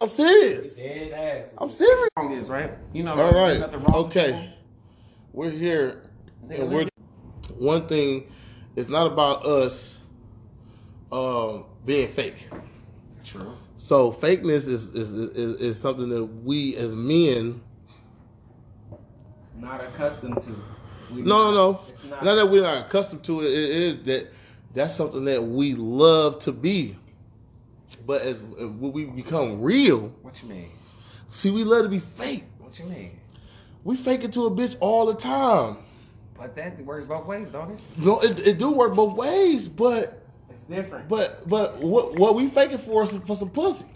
I'm serious. Dead ass. I'm serious. Wrong is right. You know. All there's right. nothing wrong Okay. We're here, people. and we're one thing. It's not about us um, being fake. True. So fakeness is is, is is something that we as men. Not accustomed to. We No, no, no. It's not. Not that we're not accustomed to it. It is that that's something that we love to be. But as when we become real, What you mean? see, we love to be fake. What you mean? We fake it to a bitch all the time. But that works both ways, don't it? No, it, it do work both ways, but It's different. but but what what we faking for is for some pussy.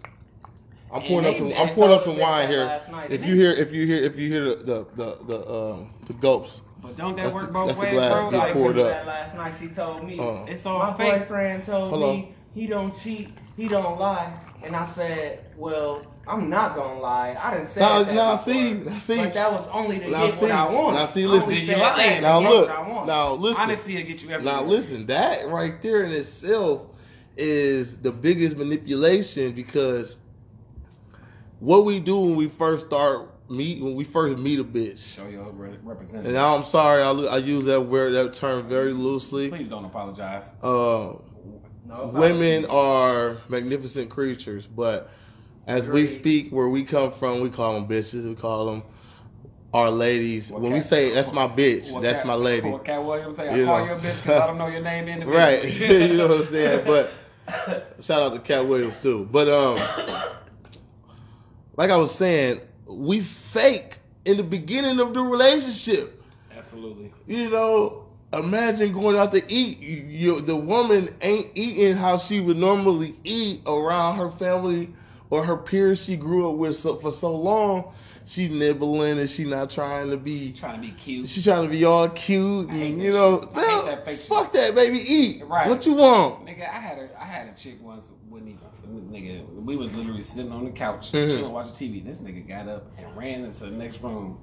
I'm And pouring up some. I'm pouring up some wine here. night, If you hear if you hear if you hear the the the, the um the gulps, But don't that work the- both that's the ways, glass bro? Like, poured up. That last night she told me. Uh, it's all my fake. boyfriend told Hold me he don't cheat, he don't lie, and I said, well, I'm not gonna lie. I didn't say Now- that now before, see, now see. but that was only to Now get see, what I want. now see, I listen. You lying. now look, what I now listen, Honesty will get you everywhere. now listen. That right there in itself is the biggest manipulation because what we do when we first start meet when we first meet a bitch. Show your representative. And now I'm sorry, I, I use that word that term very loosely. Please don't apologize. Uh, No women are magnificent creatures, but as we speak where we come from, we call them bitches. We call them our ladies. What when we say that's my bitch, What that's Cat- my lady. What Katt Williams say? I You call know. you a bitch because I don't know your name individually. Right. you know what I'm saying? But shout out to Katt Williams too. But um like I was saying, we fake in the beginning of the relationship. Absolutely. You know, imagine going out to eat. You, the woman ain't eating how she would normally eat around her family or her peers she grew up with so, for so long. She nibbling and she not trying to be. Trying to be cute. She trying to be all cute and you know, shit. I hate no, that fuck that, baby. Eat. Right. What you want? Nigga, I had a I had a chick once wouldn't even nigga. We was literally sitting on the couch, Mhm. chilling, watching TV. This nigga got up and ran into the next room,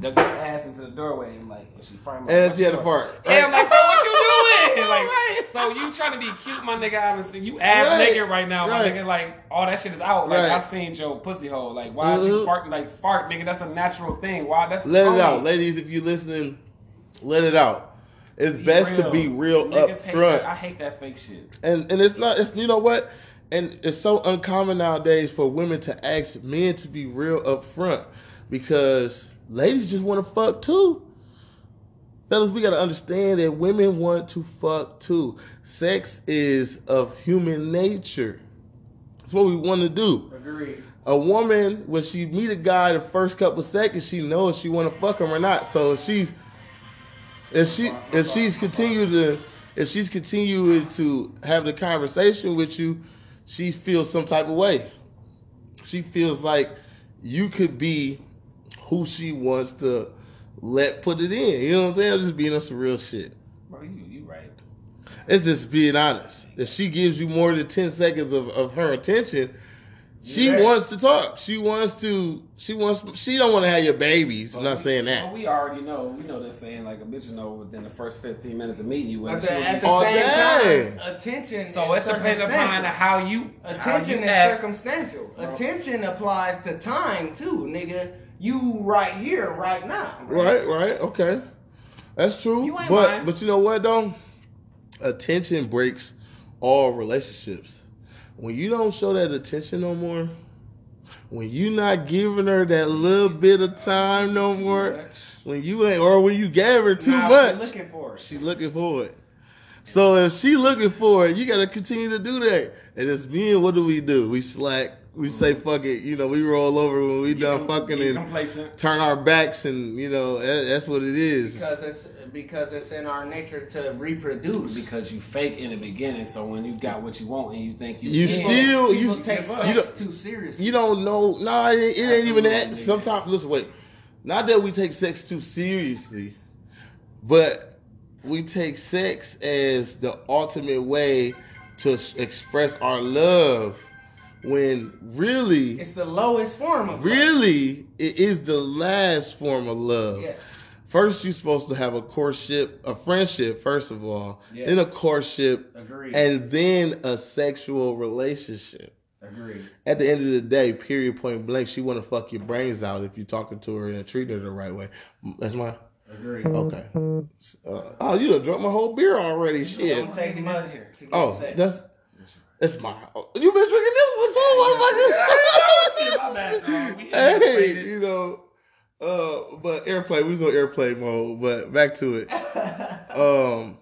ducked her ass into the doorway, and like, and she fired my. And she had a fart. Yeah, I'm like, bro, what you doing? Like, Right. so you trying to be cute, my nigga? Honestly, you ass Right. naked right now, my Right. nigga. Like, all that shit is out. Like, Right. I seen your pussy hole. Like, why is you Mhm. farting? Like, fart, nigga. That's a natural thing. Why? That's Let it out, ladies. If you listening, let it out. It's Be best to be real Niggas up front. That. I hate that fake shit. and and it's not it's you know what and it's so uncommon nowadays for women to ask men to be real up front because ladies just want to fuck too. Fellas we got to understand that women want to fuck too. Sex is of human nature. It's what we want to do. Agreed. a woman when she meet a guy the first couple seconds she knows she want to fuck him or not. So if she's if she if she's continued to if she's continuing to have the conversation with you she feels some type of way. She feels like you could be who she wants to let put it in you know what i'm saying I'm just being on some real shit Bro, you you right. it's just being honest if she gives you more than 10 seconds of, of her attention she You're right. wants to talk she wants to she wants she don't want to have your babies i'm But not we- saying Well, that we already know. We know that saying like a bitch you know within the first fifteen minutes of meeting you. But and the- she'll at the All same day. time, attention. so is it depends upon how you how Attention you is act. circumstantial. Bro. Attention applies to time too, nigga. You right here, right now. Right, right, okay. That's true. You ain't but lying. but you know what though? Attention breaks all relationships. When you don't show that attention no more, when you not giving her that little bit of time no more, when you ain't or when you gave her too Now much, she looking for it. she looking for it. So if she looking for it, you gotta continue to do that. And it's me and what do we do? We slack. We say fuck it. You know, we roll over when we done fucking and complacent. turn our backs and you know that- that's what it is. Because it's because it's in our nature to reproduce. Because you fake in the beginning, so when you got what you want and you think you You can, still- people you- take you sex don't- too seriously. You don't know. Nah, it, it ain't even that. Absolutely. Sometimes, listen, wait. Not that we take sex too seriously, but we take sex as the ultimate way to express our love. When really, it's the lowest form of love. really, it is the last form of love. Yes. First, you're supposed to have a courtship, a friendship, first of all, Yes. then a courtship, Agreed. and then a sexual relationship. Agreed. At the end of the day, period, point blank, she want to fuck your brains out if you're talking to her and treating her the right way. That's my Agreed. okay. Uh, oh, you done drunk my whole beer already. Shit. Don't take much to get Oh, sex. that's that's my. Oh, you been drinking this one too, My bad, dog. We motherfucker. hey, you know. Uh, but airplane, we was on airplane mode. But back to it. Um,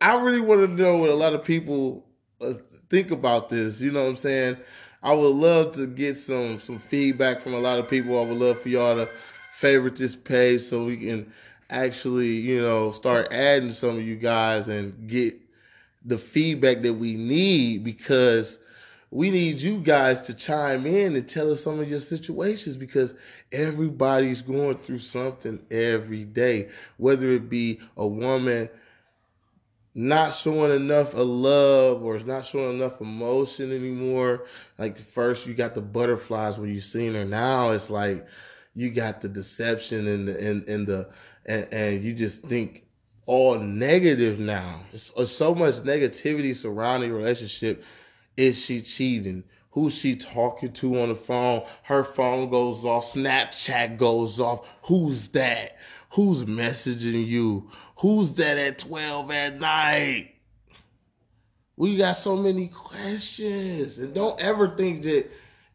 I really want to know what a lot of people uh, think about this. You know what I'm saying? I would love to get some some feedback from a lot of people. I would love for y'all to favorite this page so we can actually, you know, start adding some of you guys and get the feedback that we need because we need you guys to chime in and tell us some of your situations because everybody's going through something every day, whether it be a woman not showing enough of love or not showing enough emotion anymore. Like first you got the butterflies when you seen her. Now it's like you got the deception and the and, and the and, and you just think all negative now. It's, it's so much negativity surrounding your relationship. Is she cheating? Who's she talking to on the phone? Her phone goes off. Snapchat goes off. Who's that? Who's messaging you? Who's that at 12 at night? We got so many questions. And don't ever think that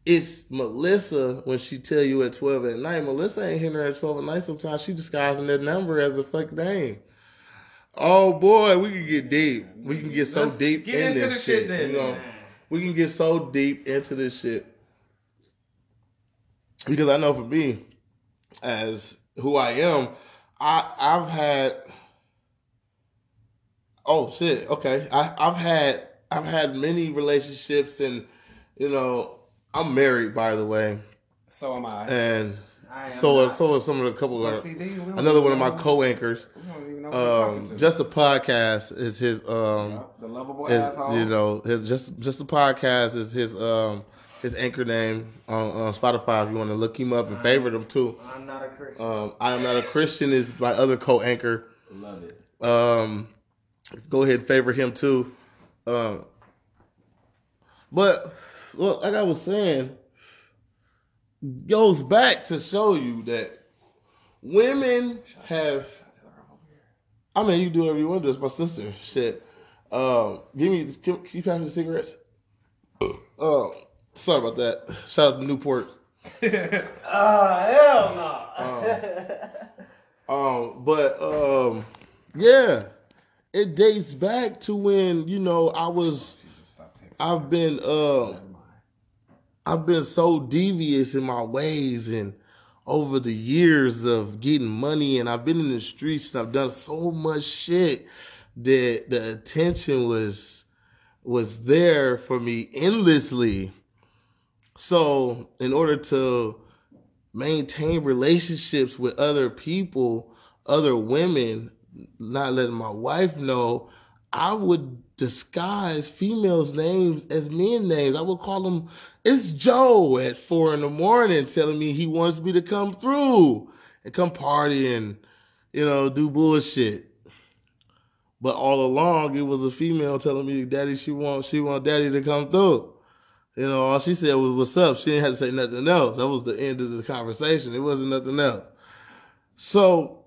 it's Melissa when she tell you at 12 at night. Melissa ain't hitting her at 12 at night. Sometimes she disguising that number as a fuck name. Oh boy, we can get deep. We can get so Let's deep get in into this shit shit. then. You know, we can get so deep into this shit. Because I know for me, as who I am, I I've had oh shit, okay. I, I've had I've had many relationships and you know, I'm married by the way. So am I. And so are not. so are some of the couple of see, they- another one of my co-anchors. We don't even know who we're talking Um just a podcast is his um the lovable is asshole. you know his just just a podcast is his um his anchor name on, on Spotify if you want to look him up and favorite him too. I'm not a Christian. Um, I am not a Christian is my other co-anchor. Love it. Um, go ahead and favorite him too. Um, but look, like I was saying, goes back to show you that women have. I mean, you do whatever you want to. It's my sister. Shit. Um, give me. You pass me the cigarettes? Um, sorry about that. Shout out to Newport. Ah, hell no. Um, but um, yeah, it dates back to when you know I was. I've been uh, I've been so devious in my ways and over the years of getting money, and I've been in the streets and I've done so much shit that the attention was was there for me endlessly. So, in order to maintain relationships with other people, other women, not letting my wife know, I would disguise females' names as men names. I would call them, it's Joe at four in the morning telling me he wants me to come through and come party and, you know, do bullshit. But all along, it was a female telling me, "Daddy, she want she want Daddy to come through." You know, all she said was, "What's up?" She didn't have to say nothing else. That was the end of the conversation. It wasn't nothing else. So,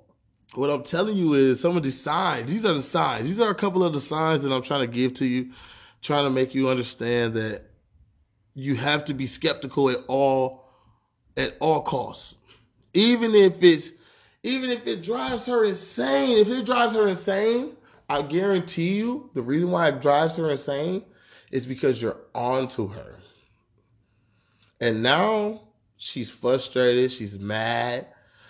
what I'm telling you is some of these signs. These are the signs. These are a couple of the signs that I'm trying to give to you, trying to make you understand that you have to be skeptical at all at all costs, even if it's even if it drives her insane. If it drives her insane, I guarantee you the reason why it drives her insane is because you're on to her. And now she's frustrated, she's mad,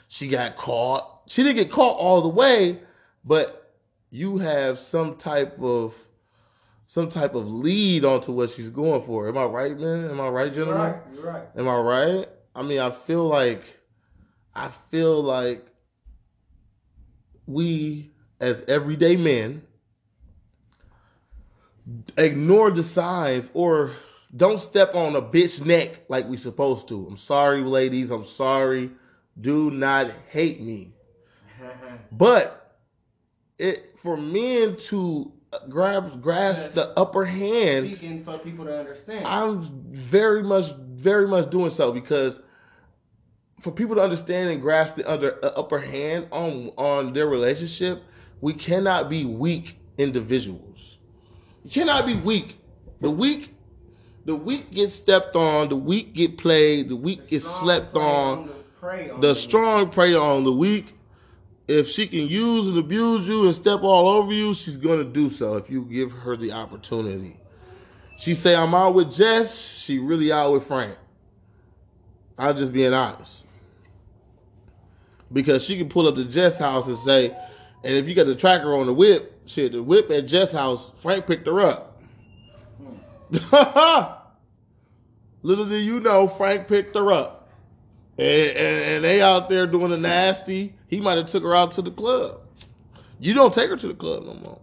she got caught. She didn't get caught all the way, but you have some type of some type of lead onto what she's going for. Am I right, man? Am I right, You're gentlemen? right. You're right. Am I right? I mean, I feel like I feel like we as everyday men ignore the signs or don't step on a bitch neck like we supposed to. I'm sorry, ladies. I'm sorry. Do not hate me. But it for men to grabs grasp the upper hand, Speaking for people to understand. I'm very much, very much doing so because for people to understand and grasp the other uh, upper hand on on their relationship, we cannot be weak individuals. You cannot be weak. The weak, the weak get stepped on. The weak get played. The weak The get slept prey on. the prey on the strong prey on the weak. If she can use and abuse you and step all over you, she's gonna do so if you give her the opportunity. She say I'm out with Jess, she really out with Frank. I'm just being honest. Because she can pull up to Jess' house and say, and if you got the tracker on the whip, shit, the whip at Jess' house, Frank picked her up. Little do you know, Frank picked her up. And, and, and they out there doing the nasty. He might have took her out to the club. You don't take her to the club no more.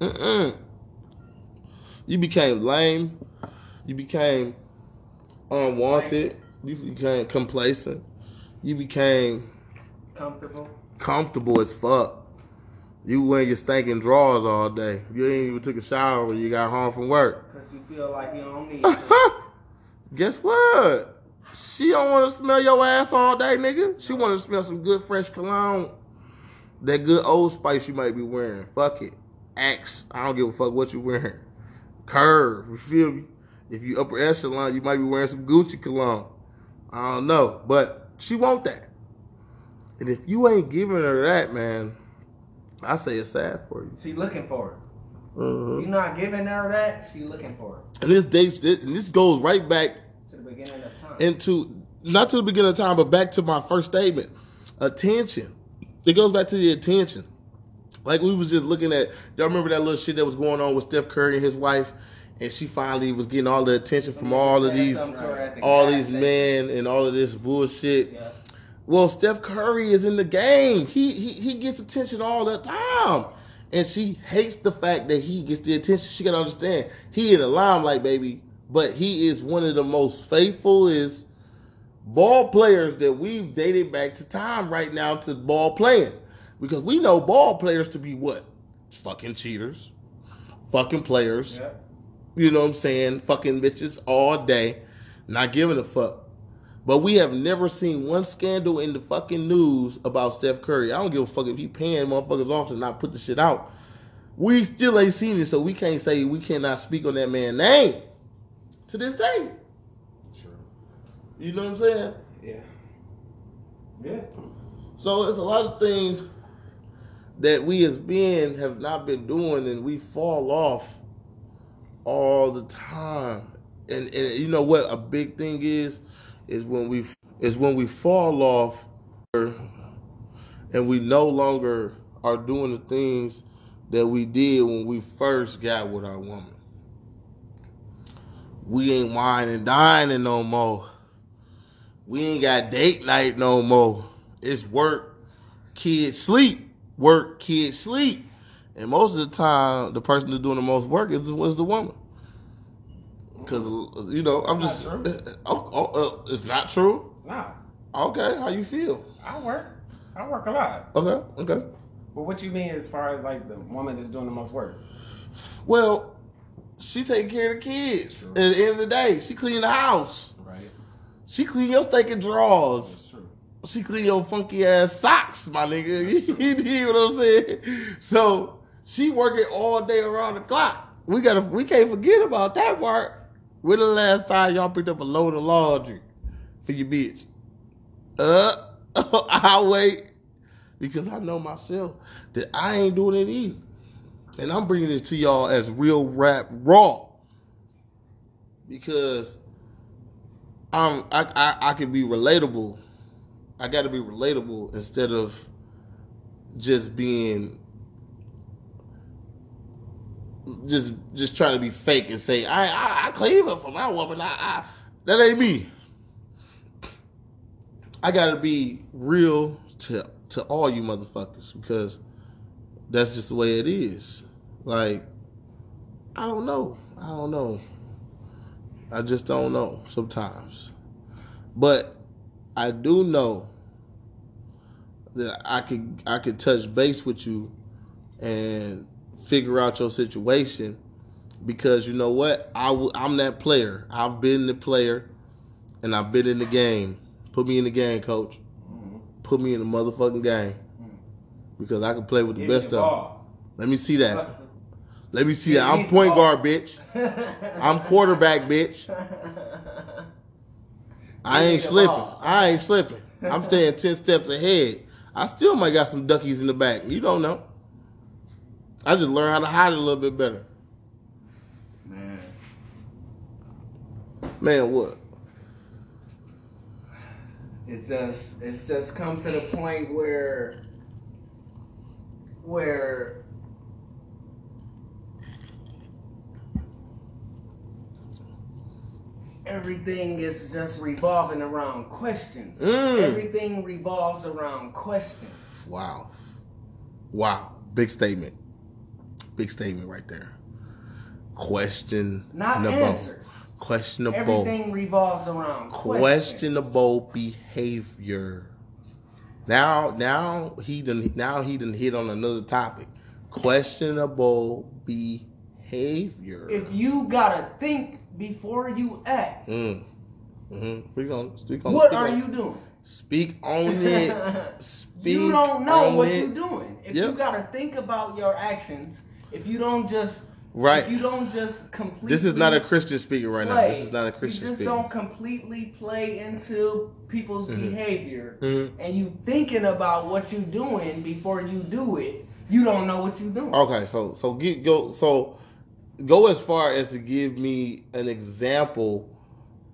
Mm-mm. You became lame. You became unwanted. You became complacent. You became comfortable. comfortable as fuck. You wearing your stinking drawers all day. You ain't even took a shower when you got home from work. Because you feel like you don't need. Guess what? She don't want to smell your ass all day, nigga. She want to smell some good fresh cologne. That good old spice you might be wearing. Fuck it. Axe. I don't give a fuck what you wearing. Curve. You feel me? If you upper echelon, you might be wearing some Gucci cologne. I don't know, but she want that. And if you ain't giving her that, man, I say it's sad for you. She looking for it. Mhm. If you're not giving her that, she looking for it. And this dates, and this goes right back beginning of time. into not to the beginning of time, but back to my first statement. Attention. It goes back to the attention. Like we was just looking at y'all remember that little shit that was going on with Steph Curry and his wife, and she finally was getting all the attention from all of these something to her at the all these men and all of this bullshit. Yeah. Well, Steph Curry is in the game. He he he gets attention all the time. And she hates the fact that he gets the attention. She gotta understand he in the limelight, baby. But he is one of the most faithfulest ball players that we've dated back to time right now to ball playing. Because we know ball players to be what? Fucking cheaters. Fucking players. Yeah. You know what I'm saying? Fucking bitches all day, not giving a fuck. But we have never seen one scandal in the fucking news about Steph Curry. I don't give a fuck if he paying motherfuckers off to not put the shit out. We still ain't seen it, so we can't say we cannot speak on that man's name to this day. True. You know what I'm saying? Yeah. Yeah. So it's a lot of things that we as men have not been doing, and we fall off all the time. And and you know what? A big thing is is when we is when we fall off, and we no longer are doing the things that we did when we first got with our woman. We ain't wine and dining no more. We ain't got date night no more. It's work, kids sleep, work, kids sleep. And most of the time, the person that's doing the most work is, is the woman. Because, you know, I'm Not just. true. Oh, oh, uh, it's not true? Nah, Okay, how you feel? I work. I work a lot. Okay, okay. But what you mean as far as like the woman that's doing the most work? Well, she taking care of the kids. At the end of the day, she clean the house. Right. She clean your stinking drawers. That's true. She clean your funky ass socks, my nigga. you hear what I'm saying? So she working all day around the clock. We gotta, we can't forget about that part. When the last time y'all picked up a load of laundry for your bitch? Uh, I'll wait because I know myself that I ain't doing it either, and I'm bringing it to y'all as real rap raw because I'm I I, I can be relatable. I got to be relatable instead of just being just just trying to be fake and say I I, I clean up for my woman. I, I that ain't me. I got to be real to to all you motherfuckers because that's just the way it is. Like I don't know. I don't know. I just don't know sometimes. But I do know that I could I could touch base with you and figure out your situation because you know what? I w- I'm that player. I've been the player and I've been in the game. Put me in the game, coach. Mhm. Put me in the motherfucking game because I can play with the Give best the of them. Let me see that. Let me see Give that. I'm point guard, bitch. I'm quarterback, bitch. I ain't slipping. ball. I ain't slipping. I'm staying ten steps ahead. I still might got some duckies in the back. You don't know. I just learned how to hide it a little bit better. Man, Man, what? it's just it's just come to the point where where everything is just revolving around questions. Mm. Everything revolves around questions. Wow. Wow. Big statement. Big statement right there. Question. Not answers. Questionable. Everything revolves around questions. questionable behavior. Now, now he done now he done hit on another topic. Questionable behavior. If you gotta think before you act, Mm. Mm-hmm. Speak on. Speak on. what speak are on, you doing? Speak on it. Speak you don't know what it. you're doing. If Yep. you gotta think about your actions, if you don't just Right. if you don't just completely This is not a Christian speaking right now. This is not a Christian speaker. You just speaking. don't completely play into people's Mhm. behavior Mhm. and you thinking about what you doing before you do it, you don't know what you're doing. Okay, so so get, go so go as far as to give me an example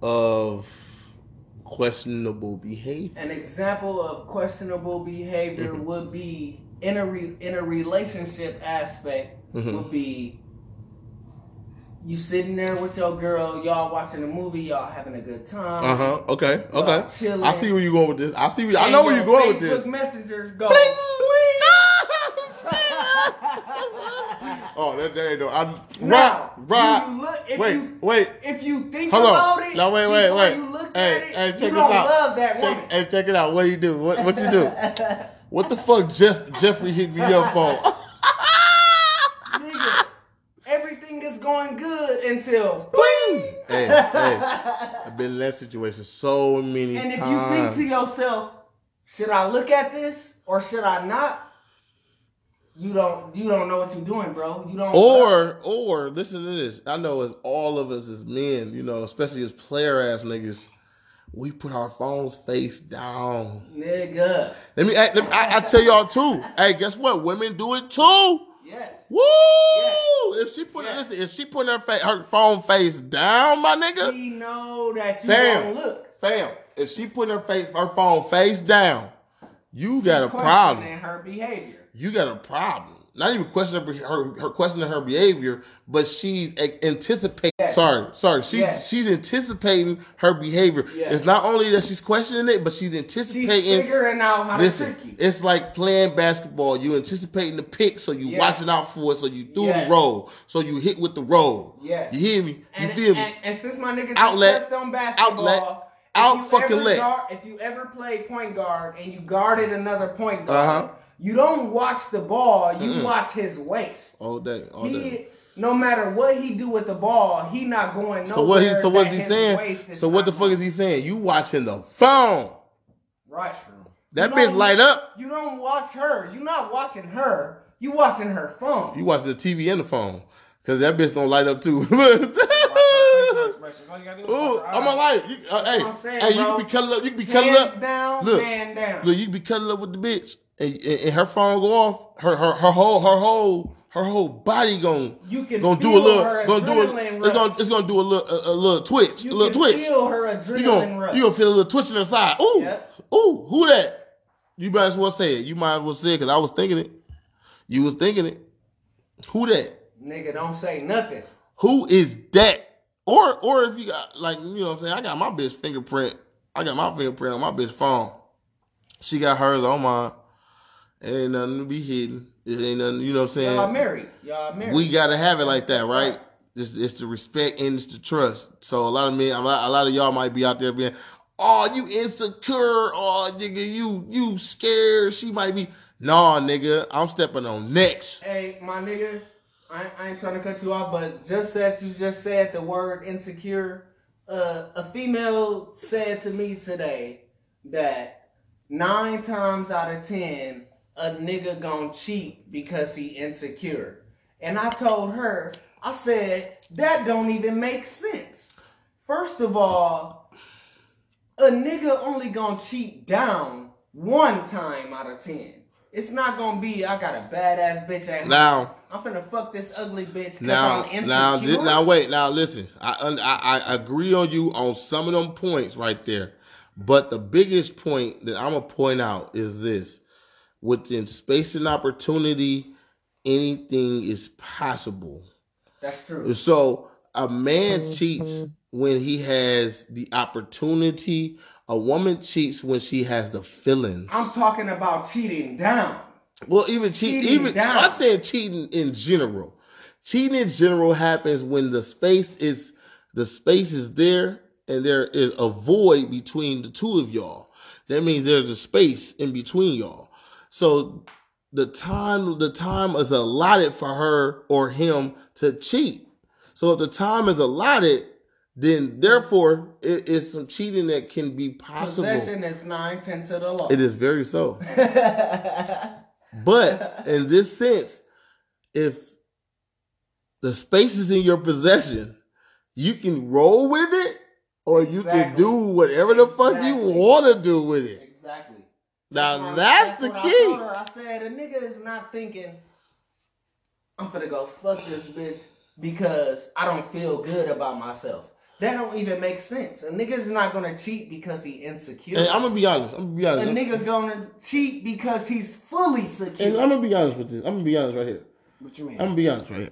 of questionable behavior. An example of questionable behavior Mhm. would be in a re, in a relationship aspect Mhm. would be you sitting there with your girl, y'all watching a movie, y'all having a good time. Uh huh. Okay. Okay. chilling. I see where you're going with this. I see. Where, I know where you're going with this. Facebook messengers go. Bling! oh, that, that ain't no. I'm Now, right. Right. you look, if Wait. you wait. if you think Hold about on. it, No, wait, wait, wait. You look Hey, at it, hey, check you this out. love that woman. Check, hey, check it out. What do you do? What what you do? What the fuck, Jeff? Jeffrey hit me up for? Nigga, everything is going good until Bling! Hey, hey. I've been in that situation so many times. And if you think to yourself, should I look at this or should I not? You don't you don't know what you're doing, bro. You don't or or listen to this. I know as all of us as men, you know, especially as player ass niggas, we put our phones face down. nigga. Let me, let me I, I tell y'all too. Hey, guess what? Women do it too. Yes. Woo! Yes. If she put Yes. listen, if she put her fa- her phone face down, my nigga, She know that you Fam. don't look. fam. If she put her face her phone face down, you got a problem. her behavior. you got a problem. Not even questioning her, her, her questioning her behavior, but she's anticipating. Yes. Sorry, sorry. She's Yes. she's anticipating her behavior. Yes. It's not only that she's questioning it, but she's anticipating. She's figuring out how Listen, to trick you. it's like playing basketball. You anticipating the pick, so you watching out for it, so you threw Yes. the roll, so you hit with the roll. Yes. You hear me? You And, feel me? and, and since my niggas Outlet. on basketball, Outlet. Out fucking let. guard- if you ever played point guard and you guarded another point guard, Uh-huh. You don't watch the ball, you Mm-mm. watch his waist. all day, all he, day. no matter what he do with the ball, he not going nowhere. So what he? So what's he saying? So what the fuck going. is he saying? You watching the phone? Right. That You bitch light up. You don't watch her. You not watching her. You watching her phone. You watching the TV and the phone. Cause that bitch don't light up too. Ooh, I'm a light. You, uh, hey, I'm saying, hey, you bro. can be cuddling up. You can be cuddling Hands up. down, Look, man down. Look, you can be cuddling up with the bitch, and, and, and her phone go off. Her her her whole her whole her whole body gonna you can gonna do a little her gonna do a adrenaline it's gonna it's gonna do a little a, a little twitch You a little can twitch. feel her adrenaline You gonna rush. you gonna feel a little twitch in her side. Ooh Yep. ooh who that? You might as well say it. You might as well say it because I was thinking it. You was thinking it. Who that? Nigga, don't say nothing. who is that? Or or if you got like you know what I'm saying, I got my bitch fingerprint. I got my fingerprint on my bitch phone. She got hers on mine. It ain't nothing to be hidden. It ain't nothing, you know what I'm saying? Y'all married. Y'all married. We gotta have it like that, right? Right. It's, it's the respect and it's the trust. So a lot of me, a lot, a lot of y'all might be out there being, oh, you insecure, oh, nigga, you you scared. She might be, nah, nigga, I'm stepping on next. Hey, my nigga, I, I ain't trying to cut you off, but just as you just said the word insecure, uh, a female said to me today that nine times out of ten, a nigga gonna cheat because he insecure. And I told her, I said, that don't even make sense. First of all, a nigga only gonna cheat down one time out of ten. It's not gonna be I got a badass bitch at. Now, I'm finna fuck this ugly bitch now, I'm now, now, wait. Now, listen. I, I I agree on you on some of them points right there, but the biggest point that I'm gonna point out is this: within space and opportunity, anything is possible. That's true. So a man cheats when he has the opportunity. A woman cheats when she has the feelings. I'm talking about cheating down. Well, even cheat, Cheating even down. I'm saying cheating in general. Cheating in general happens when the space is the space is there and there is a void between the two of y'all. That means there's a space in between y'all. So the time the time is allotted for her or him to cheat. So if the time is allotted, then therefore it is some cheating that can be possible. Possession is nine tenths of the law. It is very so. But in this sense, if the space is in your possession, you can roll with it or you can do whatever the fuck you want to do with it. exactly. Now what- that's, the I key. her. I said a nigga is not thinking I'm gonna go fuck this bitch because I don't feel good about myself. That don't even make sense. A nigga's not gonna cheat because he insecure. And I'm gonna be honest. I'm gonna be a honest. nigga gonna cheat because he's fully secure. And I'm gonna be honest with this. I'm gonna be honest right here. What you mean? I'm gonna be honest right here.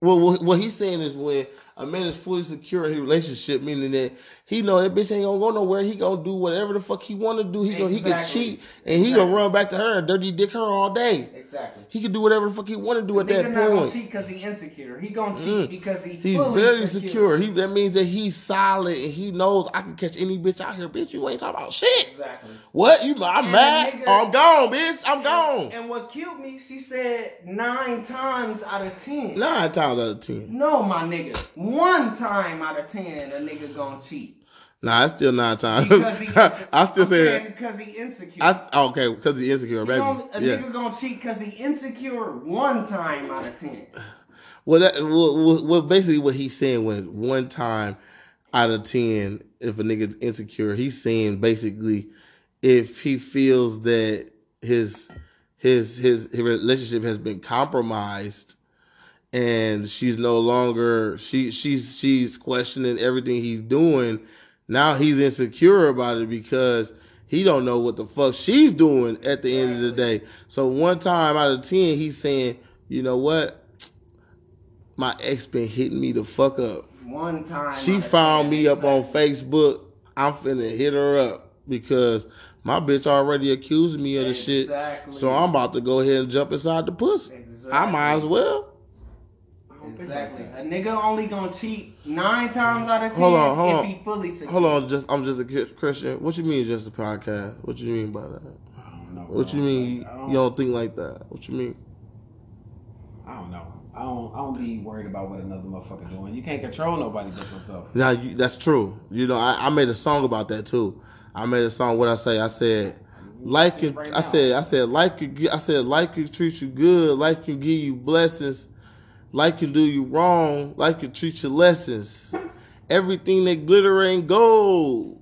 Well, what, what he's saying is when a man is fully secure in his relationship, meaning that he know that bitch ain't gonna go nowhere. He gonna do whatever the fuck he want to do. He gonna he can cheat and he Exactly. gonna run back to her and dirty dick her all day. exactly. He can do whatever the fuck he want to do at nigga that not gonna point. cheat because he insecure. He gonna cheat Mm. because he He's fully very secure. secure. He that means that he's solid and he knows I can catch any bitch out here. Bitch, you ain't talking about shit. Exactly. What? You I'm And mad? nigga- I'm gone, bitch. I'm And- gone. And what killed me, she said nine times out of ten. Nine times out of ten. No, my nigga. One time out of ten, a nigga gonna cheat. Nah, it's still nine times. I still say because he insecure. I okay because he insecure, baby. a Yeah. nigga gonna cheat because he insecure one time out of ten. Well, that well, well, basically what he's saying when one time out of ten, if a nigga's insecure, he's saying basically if he feels that his his his, his relationship has been compromised and she's no longer she she's she's questioning everything he's doing. Now he's insecure about it because he don't know what the fuck she's doing at the end of the day. So one time out of 10 he's saying you know what? My ex been hitting me the fuck up. One time. she found me up on facebook. I'm finna hit her up because my bitch already accused me of the shit. So i'm about to go ahead and jump inside the pussy. Exactly. i might as well Exactly. A nigga only gonna cheat nine times out of ten Hold on, hold if on. he fully secure. Hold on, just I'm just a Christian. What you mean, just a podcast? What you mean by that? I don't know. What you mean? I don't, You don't think like that? What you mean? I don't know. I don't. I don't be worried about what another motherfucker doing. You can't control nobody but yourself. Now you, that's true. You know, I, I made a song about that too. I made a song. What I say? I said, life can. Right I said. I said life can. I said life can treat you good. Life can give you blessings. Life can do you wrong. Life can treat you lessons. Everything that glitter ain't gold.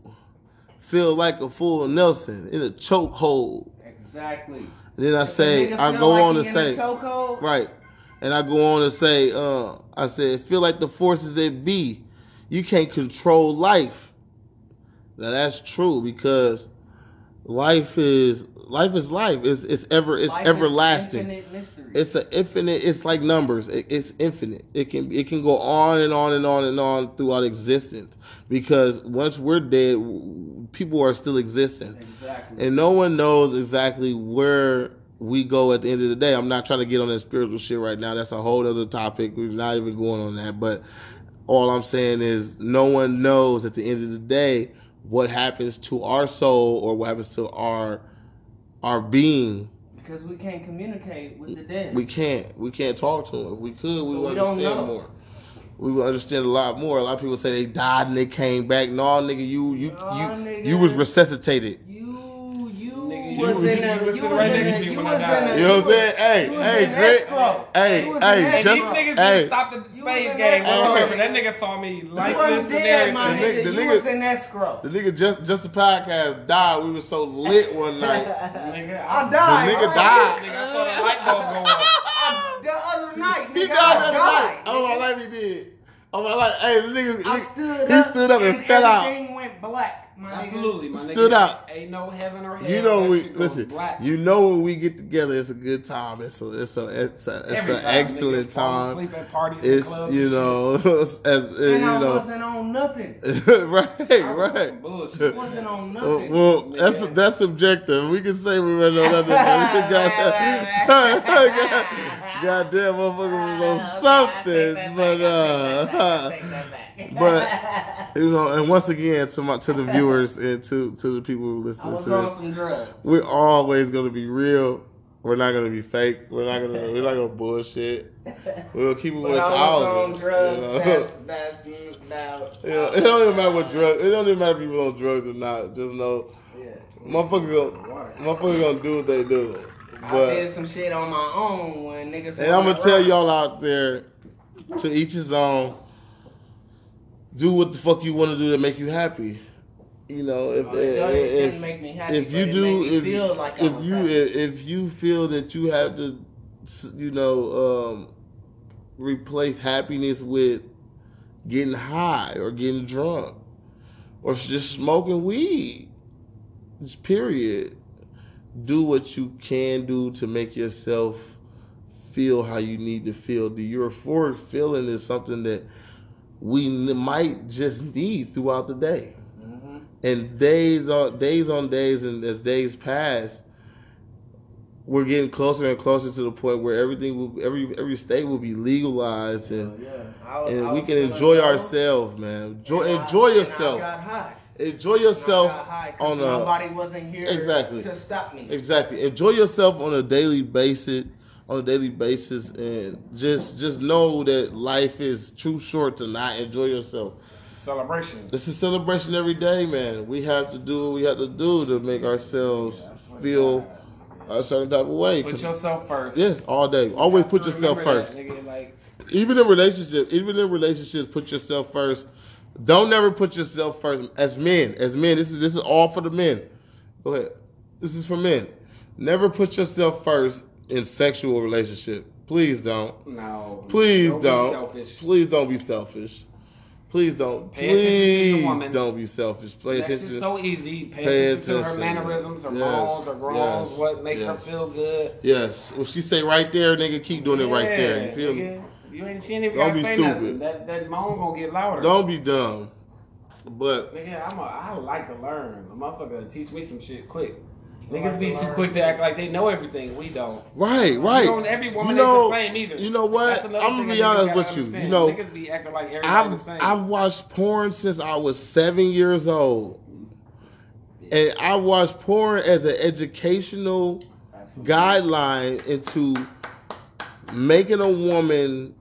Feel like a fool Nelson in a chokehold. Exactly. Then I say, I go like on to say, right, and I go on to say, uh, I said, feel like the forces that be, you can't control life. Now that's true because life is life is life. It's it's ever it's life everlasting. It's an infinite. It's like numbers. It, it's infinite. It can it can go on and on and on and on throughout existence because once we're dead, people are still existing exactly. and no one knows exactly where we go at the end of the day. I'm not trying to get on that spiritual shit right now. That's a whole other topic. We're not even going on that. But all I'm saying is no one knows at the end of the day what happens to our soul or what happens to our our being because we can't communicate with the dead. We can't. We can't talk to them. If we could, we So would we understand more. We would understand a lot more. A lot of people say they died and they came back. No, nigga, you you Nah, you nigga. you was resuscitated. You, you Nigga, you was was- in you a, you was in next a, you was in a, You know what I'm saying? Hey, hey, in Greg. escrow. Hey, You was hey, in Hey, these escrow. niggas hey. didn't stop the You was space in game escrow. whatsoever. That nigga saw me You lifeless wasn't and my The everything. nigga- nigga. the You nigga- was in escrow. The nigga just just the podcast died. We were so lit one night. Nigga, I The died. nigga died. Nigga, I saw the light bulb go off. The other night, He nigga, died I the other night. Oh my life, he did. Oh my life. Hey, this nigga, I he- stood up. stood up and fell out. Everything went black, my nigga. Absolutely, my nigga. Stood out. Ain't no heaven or hell. You know we listen. Black. You know when we get together, it's a good time. It's a it's a it's a it's an time, excellent nigga, time. asleep at parties It's and clubs you know as, as uh, you And I know wasn't on nothing. right shit. I was on right. some Bullshit. wasn't on nothing. well, that's that's subjective. We can say we were on nothing. but we got God damn, motherfucker was on something, but uh, but you know, and once again to my to the viewers and to to the people who I listen was to on this, some drugs. we're always gonna be real. We're not gonna be fake. We're not gonna we're not gonna bullshit. We'll keep it But with a I was thousand. on drugs. you know? That's that's now. Yeah, it don't even matter what drugs. It don't even matter if people on drugs or not. Just know, Yeah. motherfucker, gonna, motherfucker gonna do what they do. I did some shit on my own when niggas. and I'm gonna tell y'all out there, to each his own. Do what the fuck you want to do to make you happy. You know, if Oh, it don't- it if, make me happy, if you do, if, feel like if you happy. if, if you feel that you have to, you know, um, replace happiness with getting high or getting drunk or just smoking weed, just period. Do what you can do to make yourself feel how you need to feel. The euphoric feeling is something that we might just need throughout the day Mhm. and days on days on days and as days pass we're getting closer and closer to the point where everything will every every state will be legalized and Yeah. I was- and we can enjoy ourselves man enjoy enjoy I yourself. Enjoy yourself got high 'cause on a nobody wasn't here Exactly. to stop me. exactly enjoy yourself on a daily basis on a daily basis and just just know that life is too short to not enjoy yourself Celebration. It's a celebration every day, man. We have to do what we have to do to make ourselves I swear to feel God. a certain type of way. Put yourself first. yes, all day. Always put yourself Remember that, first. nigga, like, Even in relationships, even in relationships, put yourself first. Don't never put yourself first. As men, as men, this is this is all for the men. Go ahead. This is for men. Never put yourself first in sexual relationship. Please don't. no. Please don't. don't. Please don't be selfish. Please don't. Pay attention Please woman. don't be selfish. Pay That attention. shit's so easy. Pay, Pay attention, to her mannerisms, her Yes, wrongs, her wrongs, yes, what make her feel good. Yes. Well, she say right there, nigga, keep doing it right there. You feel me? Nigga. You ain't, she ain't even Don't be stupid. nothing. That, that moan gonna get louder. Don't be dumb. But Nigga, I'm a, I like to learn. A motherfucker teach me some shit quick. Niggas be too quick to act like they know everything. We don't. right, right. You know, every woman You know- ain't the same either. you know what? I'm gonna be honest with you. understand. You know, niggas be acting like everybody the I've same. I've watched porn since I was seven years old, and I watched porn as an educational Absolutely. guideline into making a woman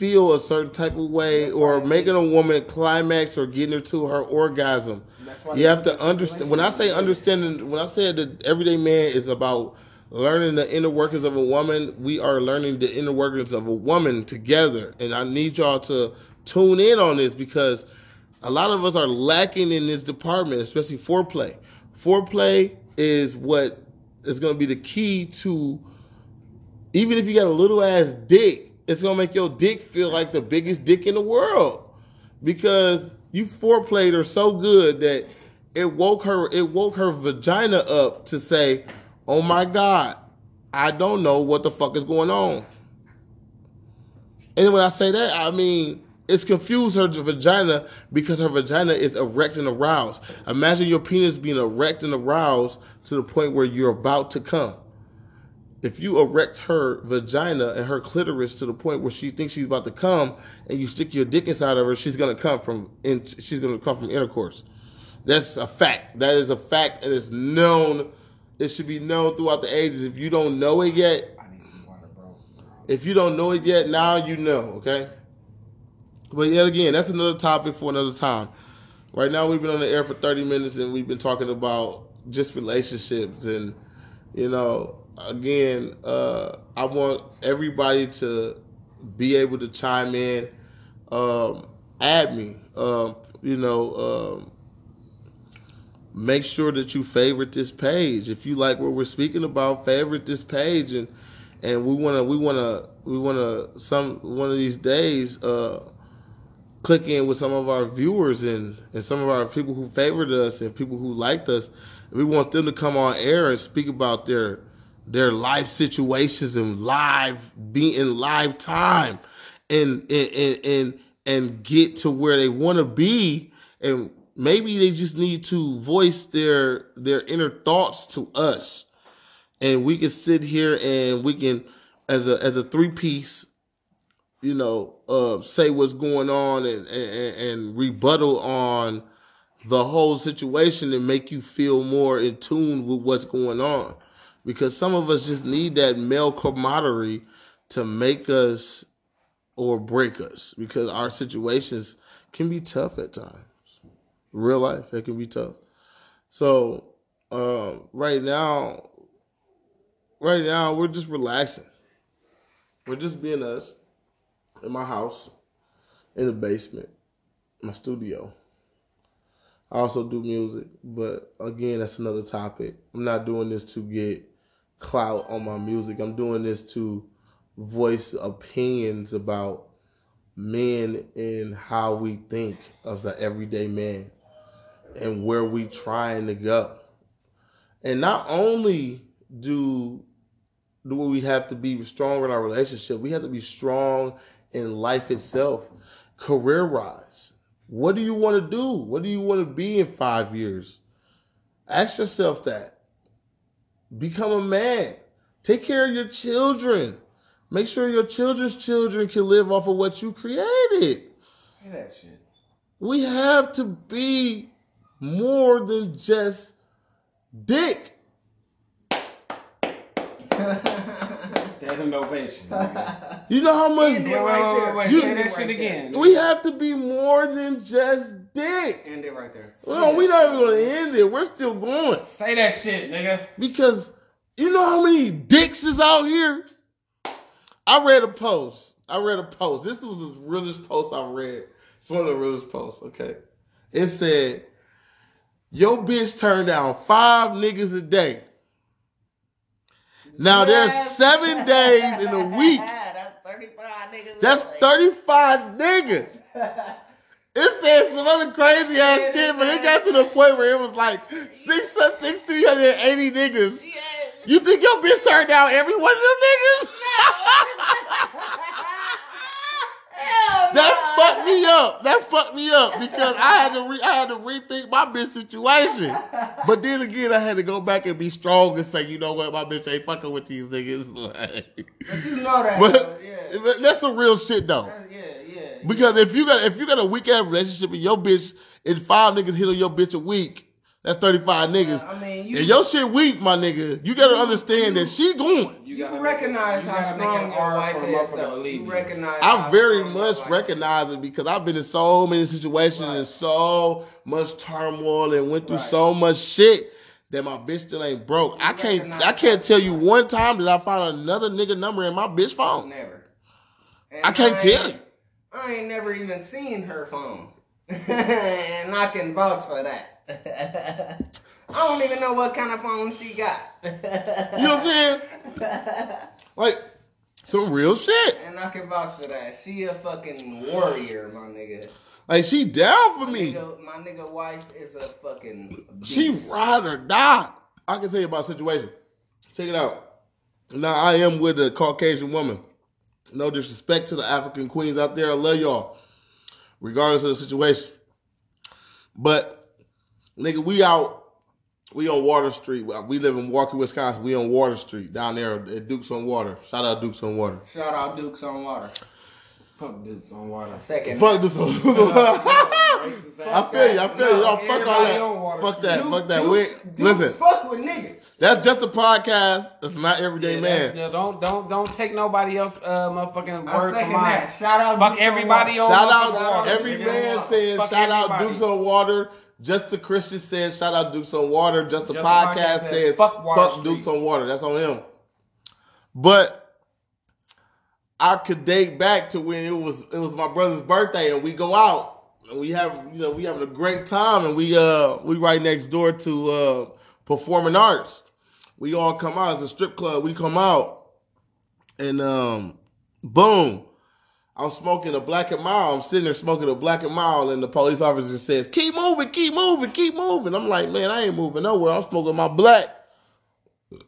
feel a certain type of way That's or making a woman climax or getting her to her orgasm. You have to understand. When I say understanding, when I say that everyday man is about learning the inner workings of a woman, we are learning the inner workings of a woman together. And I need y'all to tune in on this because a lot of us are lacking in this department, especially foreplay. Foreplay is what is going to be the key to even if you got a little ass dick, it's gonna make your dick feel like the biggest dick in the world because you foreplayed her so good that it woke her it woke her vagina up to say, "Oh my god, I don't know what the fuck is going on." And when I say that, I mean it's confused her vagina because her vagina is erect and aroused. Imagine your penis being erect and aroused to the point where you're about to come if you erect her vagina and her clitoris to the point where she thinks she's about to come, and you stick your dick inside of her, she's gonna come from in, she's gonna come from intercourse. That's a fact. That is a fact, and it's known it should be known throughout the ages. If you don't know it yet, I need some water, bro. if you don't know it yet, now you know, okay? But yet again, that's another topic for another time. Right now, we've been on the air for 30 minutes and we've been talking about just relationships. And, you know, again, uh, I want everybody to be able to chime in, um, add me, um, you know, um, make sure that you favorite this page. If you like what we're speaking about, favorite this page and and we wanna we wanna we wanna some one of these days uh click in with some of our viewers and and some of our people who favored us and people who liked us. We want them to come on air and speak about their their life situations and live be in live time and and and and, and get to where they want to be. And maybe they just need to voice their their inner thoughts to us. And we can sit here and we can as a as a three piece you know uh say what's going on and and, and rebuttal on the whole situation and make you feel more in tune with what's going on because some of us just need that male camaraderie to make us or break us. Because our situations can be tough at times. Real life it can be tough. So um, right now right now we're just relaxing. We're just being us in my house in the basement my studio. I also do music but again that's another topic. I'm not doing this to get clout on my music i'm doing this to voice opinions about men and how we think of the everyday man and where we trying to go. And not only do do we have to be strong in our relationship, we have to be strong in life itself, career wise. What do you want to do? What do you want to be in five years? Ask yourself that. Become a man. Take care of your children. Make sure your children's children can live off of what you created. Say that shit. We have to be more than just dick. Standing ovation. nigga. You know how much End Wait, wait, wait, wait, You- Say that shit again. we have to be more than just dick. End it right there. No, we're not even gonna end it. We're still going Say that shit, nigga. because you know how many dicks is out here. I read a post. I read a post. This was the realest post I read. It's one of the realest posts. Okay, it said, "Your bitch turned down five niggas a day." Now there's seven days in a week. That's 35 niggas. That's 35 niggas. It said some other crazy ass shit, but it got to the point where it was like six, 1,680 niggas. Yes. You think your bitch turned down every one of them niggas? That no. fucked me up. That fucked me up because I had to re- I had to rethink my bitch situation. But then again, I had to go back and be strong and say, you know what, my bitch ain't fucking with these niggas. Like, But you know that, but yeah. but that's some real shit though. That's- yeah. Because if you got if you got a weak ass relationship and your bitch and five niggas hit on your bitch a week, that's thirty five niggas. I mean, you, and your shit weak, my nigga. You gotta understand that she going. you, gotta recognize you how gotta make it strong your hard wife is, to though. leave You you. recognize I very much recognize it because I've been in so many situations Right. and so much turmoil and went through Right. so much shit that my bitch still ain't broke. I can't I can't tell you one time that I found another nigga number in my bitch phone. Never. And I can't tell you. I ain't never even seen her phone. and I can vouch for that. I don't even know what kind of phone she got. You know what I'm saying? Like some real shit. And I can vouch for that. She a fucking warrior, my nigga. Like she down for My me. nigga, my nigga wife is a fucking beast. She ride or die. I can tell you about a situation. Check it out. Now I am with a Caucasian woman. No disrespect to the African queens out there. I love y'all. Regardless of the situation. But nigga, we out. We on Water Street. We live in Walker, Wisconsin. We on Water Street down there at Dukes on Water. Shout out Dukes on Water. Shout out Dukes on Water. Fuck dudes on water. Second. Fuck this. I Racist feel you. I feel you. No, Y'all fuck all that. Water Fuck that. Duke- Fuck that. Dukes- We Dukes listen. fuck with niggas. That's just a podcast. That's not everyday Yeah, man. yeah, don't don't don't take nobody else uh motherfucking I word from mine. that. Shout out. Fuck Dukes on everybody Water. on Shout out water. every Everybody man on- says fuck shout out. Dukes on Water. Just the Christian says shout out Dukes on Water. Just the podcast podcast says says, fuck, fuck Dukes on Water. That's on him. But I could date back to when it was it was my brother's birthday and we go out and we have you know we having a great time and we uh we right next door to uh performing arts. We all come out as a strip club. We come out and um boom. I'm smoking a black and mild. I'm sitting there smoking a black and mild, and the police officer says, "Keep moving, keep moving, keep moving." I'm like, "Man, I ain't moving nowhere. I'm smoking my black."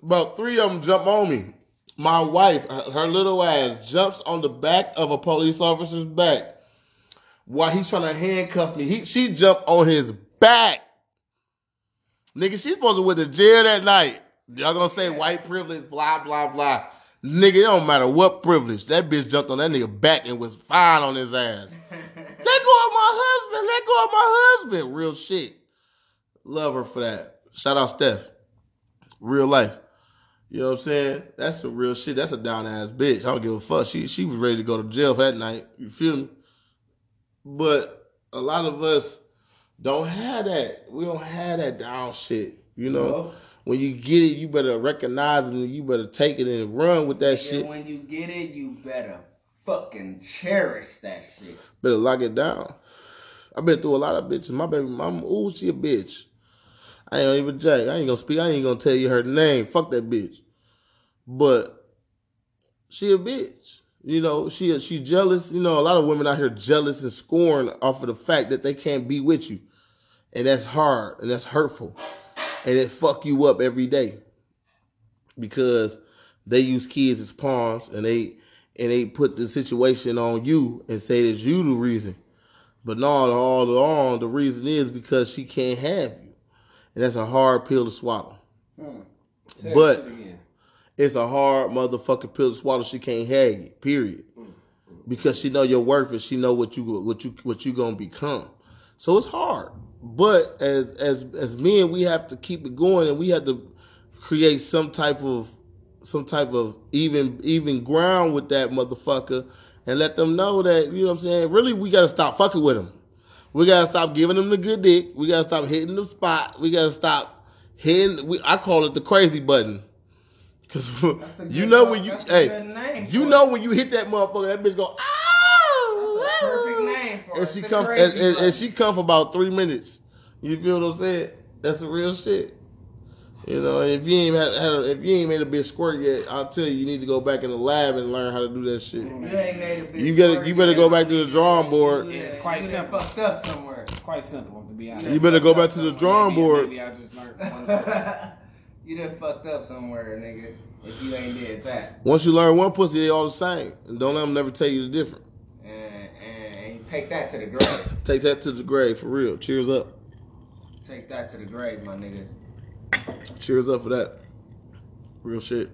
About three of them jump on me. My wife, her little ass, jumps on the back of a police officer's back while he's trying to handcuff me. He, she jumped on his back. Nigga, she's supposed to went to jail that night. Y'all gonna say white privilege, blah blah blah. Nigga, it don't matter what privilege. That bitch jumped on that nigga back and was fine on his ass. Let go of my husband. Let go of my husband. Real shit. Love her for that. Shout out Steph. Real life. You know what I'm saying? That's some real shit. That's a down ass bitch. I don't give a fuck. She she was ready to go to jail that night. You feel me? But a lot of us don't have that. We don't have that down shit. You know? When you get it, you better recognize it and you better take it and run with that Nigga, shit. When you get it, you better fucking cherish that shit. Better lock it down. I've been through a lot of bitches. My baby mama, ooh, she a bitch. I ain't even jack. I ain't gonna speak. I ain't gonna tell you her name. Fuck that bitch. But she a bitch. You know, she she jealous. You know, a lot of women out here jealous and scorn off of the fact that they can't be with you, and that's hard and that's hurtful, and it fuck you up every day because they use kids as pawns and they and they put the situation on you and say it's you the reason. But no, all along the reason is because she can't have you, and that's a hard pill to swallow. Hmm. That But- again. It's a hard motherfucking pill to swallow. She can't have you. Period. Mm, mm. Because she know your worth and she know what you what you what you gonna become. So it's hard. But as as as men, we have to keep it going and we have to create some type of some type of even even ground with that motherfucker and let them know that you know what I'm saying. Really, we gotta stop fucking with them. We gotta stop giving them the good dick. We gotta stop hitting the spot. We gotta stop hitting. We, I call it the crazy button. Cause That's you know fuck- when you that's hey name you know when you hit that motherfucker, that bitch go That's ah. a perfect name And she come and, and, and she come for about three minutes. You feel what I'm saying? That's the real shit. You know, if you ain't had, had a, if you ain't made a bitch squirt yet, I'll tell you, you need to go back in the lab and learn how to do that shit. You ain't made a bitch You better squirt you better yet. go back to the drawing board. Yeah, It's quite you simple. fucked up somewhere. It's quite simple to be honest. You better go back to the drawing board. Maybe I just learned one percent. you done fucked up somewhere, nigga. If you ain't did that, Once you learn one pussy, they all the same, and don't let them never tell you the different. and, and, and take that to the grave. Take that to the grave for real. Cheers up. Take that to the grave, my nigga. Cheers up for that. Real shit.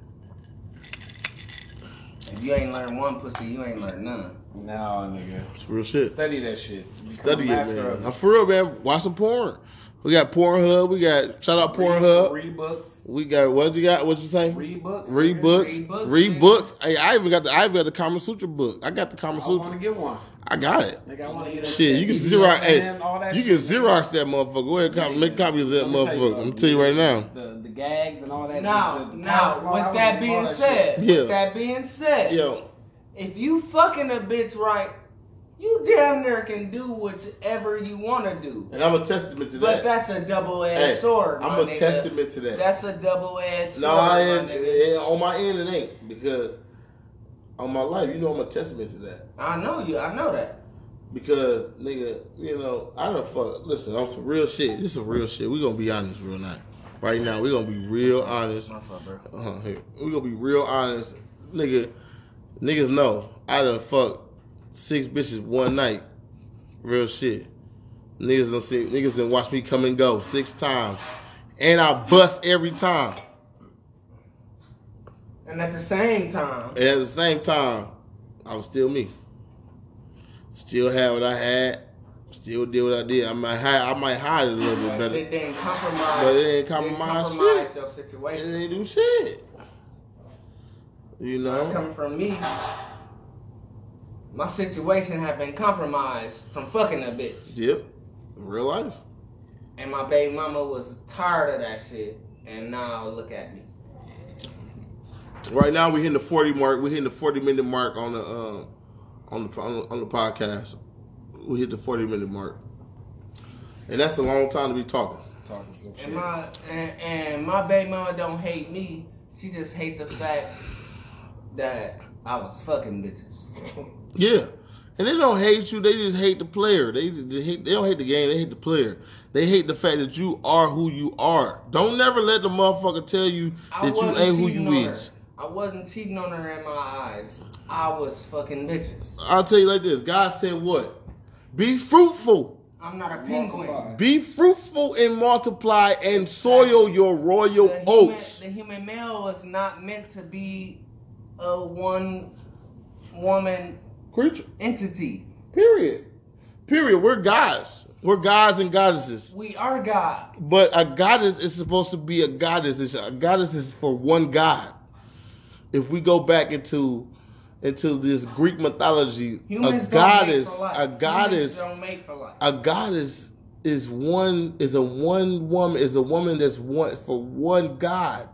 If you ain't learned one pussy, you ain't learned none. No, nigga. It's real shit. Study that shit. Become Study it, man. of I'm for real, man. Watch some porn. We got Pornhub. We got shout out Pornhub. Read books. We got what you got? What you say? Read books. Read nigga. books. Read books, Read nigga. books. Hey, I even got the I even got the Kama Sutra book. I got the Kama Sutra. I want Sutra. to get one. I got it. Nigga, I want to get Shit, you can BDSM Xerox. Hey, and all that you can shit, nigga. Xerox that motherfucker. Go ahead, copy, make copies of that Let me tell you motherfucker. I'm something. tell you right now. The, the gags and all that. Now, the, the now, with I that being said. Yeah. with that being said, Yo, if you fucking a bitch right, you damn near can do whatever you want to do. and I'm a testament to that. But that's a double-edged Hey, sword, I'm a nigga. testament to that. That's a double-edged sword, No, I ain't, eh, on my end it ain't because on my life, you know, I'm a testament to that. I know you. I know that. Because nigga, you know, I don't fuck. Listen, on some real shit. This is real shit. We gonna be honest, real now. Right now, we gonna be real honest. My fault, bro. Here. We gonna be real honest, nigga. Niggas know I done fuck six bitches one night. Real shit. Niggas done see niggas done watch me come and go six times, and I bust every time. And at the same time, And at the same time, I was still me. Still had what I had. Still did what I did. I might hide. I might hide it a little bit better. shit didn't compromise. But it ain't didn't compromise compromise shit. your It situation. ain't do shit. You know. Coming from me, my situation had been compromised from fucking a bitch. Yep. Real life. And my baby mama was tired of that shit. And now look at me. Right now we're hitting the forty mark. We're hitting the forty minute mark on the um on the on the, on the podcast. We hit the forty minute mark, and that's a long time to be talking. Talking some shit. And my and, and my baby mama don't hate me. She just hate the fact that I was fucking bitches. Yeah, and they don't hate you. They just hate the player. They, they hate. They don't hate the game. They hate the player. They hate the fact that you are who you are. Don't never let the motherfucker tell you that you ain't who you on her. is. I wasn't cheating on her in my eyes. I was fucking bitches. I'll tell you like this. God said what? Be fruitful. I'm not a penguin. Multiply. Be fruitful and multiply and soil your royal the human, oats. the human male was not meant to be a one woman Creature. entity. Period. Period. We're gods. We're gods and goddesses. We are God. But a goddess is supposed to be a goddess. It's- A goddess is for one god. If we go back into into this Greek mythology, Humans a goddess, make for life. a goddess, don't make for life. a goddess is one is a one woman is a woman that's one for one god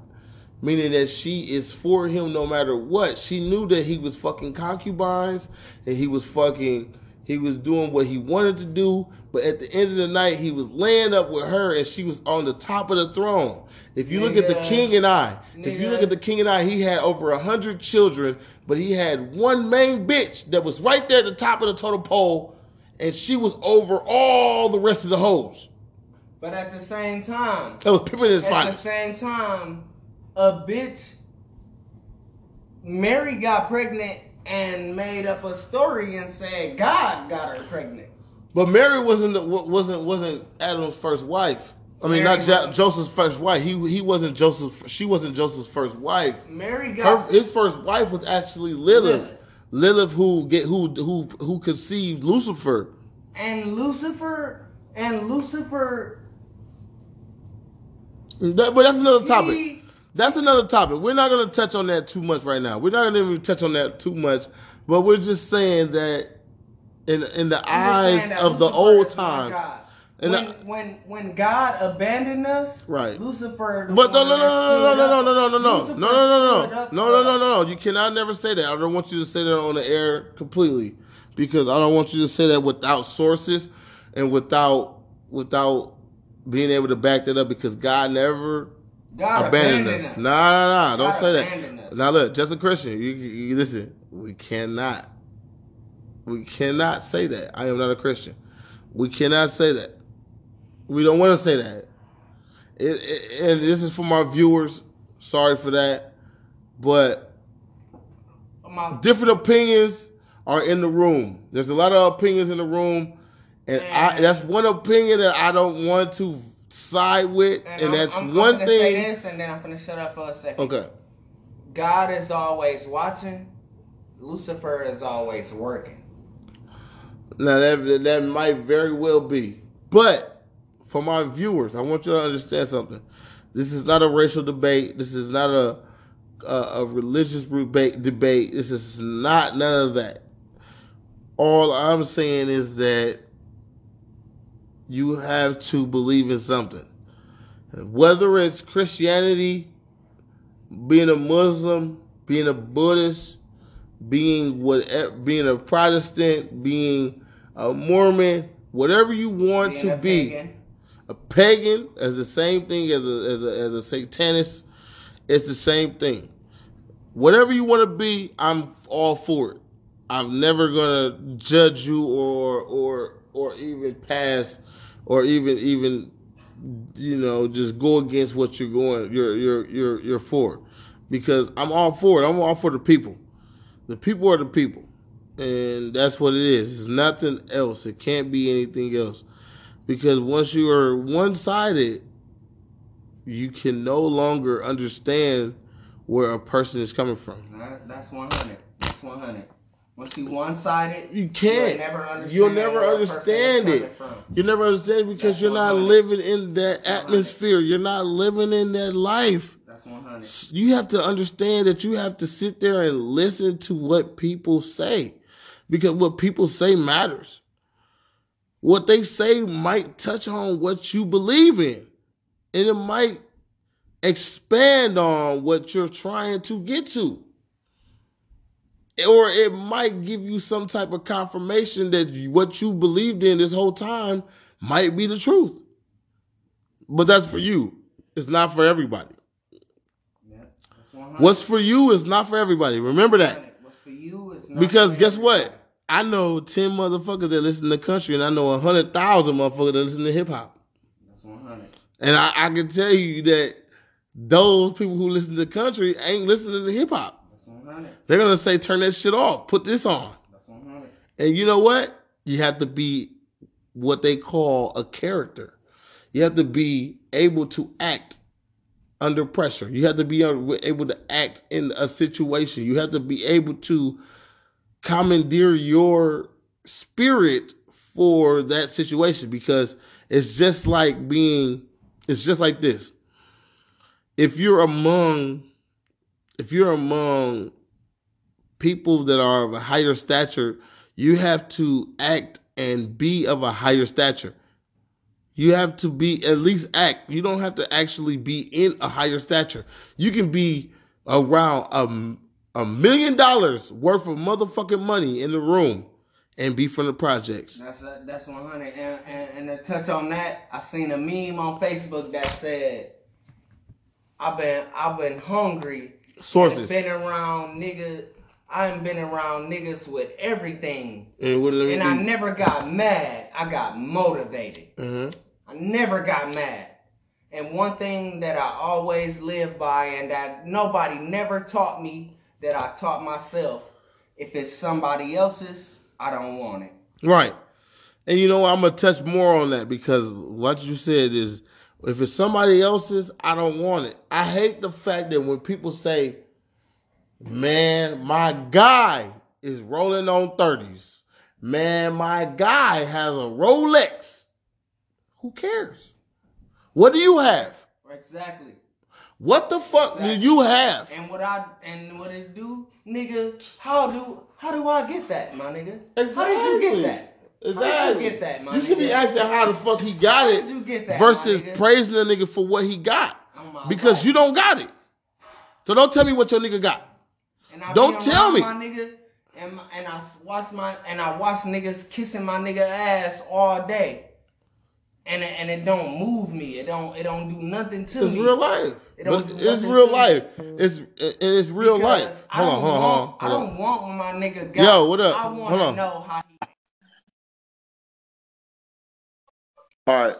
meaning that she is for him no matter what. She knew that he was fucking concubines and he was fucking he was doing what he wanted to do but at the end of the night he was laying up with her and she was on the top of the throne. If you look at the king and i if you look at the king and i he had over a hundred children but he had one main bitch that was right there at the top of the totem pole and she was over all the rest of the hoes. But at the same time, That was Pippin his at the same time, a bitch Mary got pregnant and made up a story and said God got her pregnant. But Mary wasn't the, wasn't wasn't Adam's first wife. I mean, Mary not jo- Joseph's first wife. He he wasn't Joseph. She wasn't Joseph's first wife. Mary Her, got his first wife was actually Lilith. Lilith. Lilith, who get who who who conceived Lucifer. and Lucifer and Lucifer That- but that's another topic. he- That's another topic. We're not going to touch on that too much right now. We're not going to even touch on that too much. But we're just saying that in in the eyes of the old times. And when, I- when when God abandoned us, Right. Lucifer. the But no, no, no, no, no, no, no, no, no, no, no, Lucifer no, no, no, no, no, no, no. You cannot never say that. I don't want you to say that on the air completely because I don't want you to say that without sources and without without being able to back that up because God never God abandoned abandoned us. us. Nah, nah, nah. Don't say that. us. Now look, just a Christian. You, you listen. We cannot. We cannot say that. I am not a Christian. We cannot say that. We don't want to say that. It, it, and this is for my viewers. Sorry for that, but My- different opinions are in the room. There's a lot of opinions in the room, and I, And- that's one opinion that I don't want to side with, and, I'm- that's I'm, one I'm Say thing. this, and then I'm gonna shut up for a second. Okay. God is always watching. Lucifer is always working. Now that that might very well be, but for my viewers, I want you to understand something. This is not a racial debate. This is not a a, a religious debate. Debate. This is not none of that. All I'm saying is that you have to believe in something, whether it's Christianity, being a Muslim, being a Buddhist, being whatever, being a Protestant, being a Mormon, whatever you want Being to a be, pagan. a pagan as the same thing as a as a as a satanist. It's the same thing. Whatever you want to be, I'm all for it. I'm never gonna judge you or or or even pass or even even you know just go against what you're going you're you're you're you're for because I'm all for it. I'm all for the people. The people are the people. And that's what it is. It's nothing else. It can't be anything else. Because once you are one sided, you can no longer understand where a person is coming from. That- That's 100. That's 100. Once you one sided, You can't. You'll never understand, You'll never where a person understand it. coming from. You never understand because That's you're not 100. living in that That's 100. atmosphere. You're not living in that life. That's one hundred. You have to understand that you have to sit there and listen to what people say because what people say matters. What they say might touch on what you believe in, and it might expand on what you're trying to get to. Or it might give you some type of confirmation that what you believed in this whole time might be the truth. But that's for you. It's not for everybody. Yeah, hundred. What's for you is not for everybody. Remember that. What's for you is not Because guess what? I know 10 motherfuckers that listen to country, and I know 100,000 motherfuckers that listen to hip hop. That's one hundred. And I, I can tell you that those people who listen to country ain't listening to hip hop. That's one hundred. They're going to say, turn that shit off, put this on. That's one hundred. And you know what? You have to be what they call a character. You have to be able to act under pressure. You have to be able to act in a situation. You have to be able to commandeer your spirit for that situation because it's just like being it's just like this. If you're among if you're among people that are of a higher stature, you have to act and be of a higher stature. You have to be at least act. You don't have to actually be in a higher stature. You can be around a, a million dollars worth of motherfucking money in the room and be from the projects. That's uh, that's one hundred. And, and and to touch on that, I seen a meme on Facebook that said, "I've been I've been hungry, Sources. been around nigga. I've been around niggas with everything, And, and I never got mad. I got motivated. Mhm. I never got mad. And one thing that I always live by, and that nobody never taught me, that I taught myself, if it's somebody else's, I don't want it. Right. And you know what? I'm gonna touch more on that because what you said is if it's somebody else's, I don't want it. I hate the fact that when people say, Man, my guy is rolling on 30s. Man, my guy has a Rolex. Who cares? What do you have? Exactly. What the fuck do you have? And what I and what it do, nigga? How do how do I get that, my nigga? How did you Exactly. get that? Exactly. How did you get that, my You should be asking how the fuck he got How it did you get that, versus nigga? praising the nigga for what he got. Oh Because you don't got it. So don't tell me what your nigga got. I Don't tell me. my nigga, and my, and I watch my and I watch niggas kissing my nigga ass all day, and it, and it don't move me. It don't it don't do nothing to me. It's me. real life. It But it's real life. It's and it's real Because life. Hold on, hold on, hold on. I don't want my nigga got. Yo, what up? I want to know how he All right.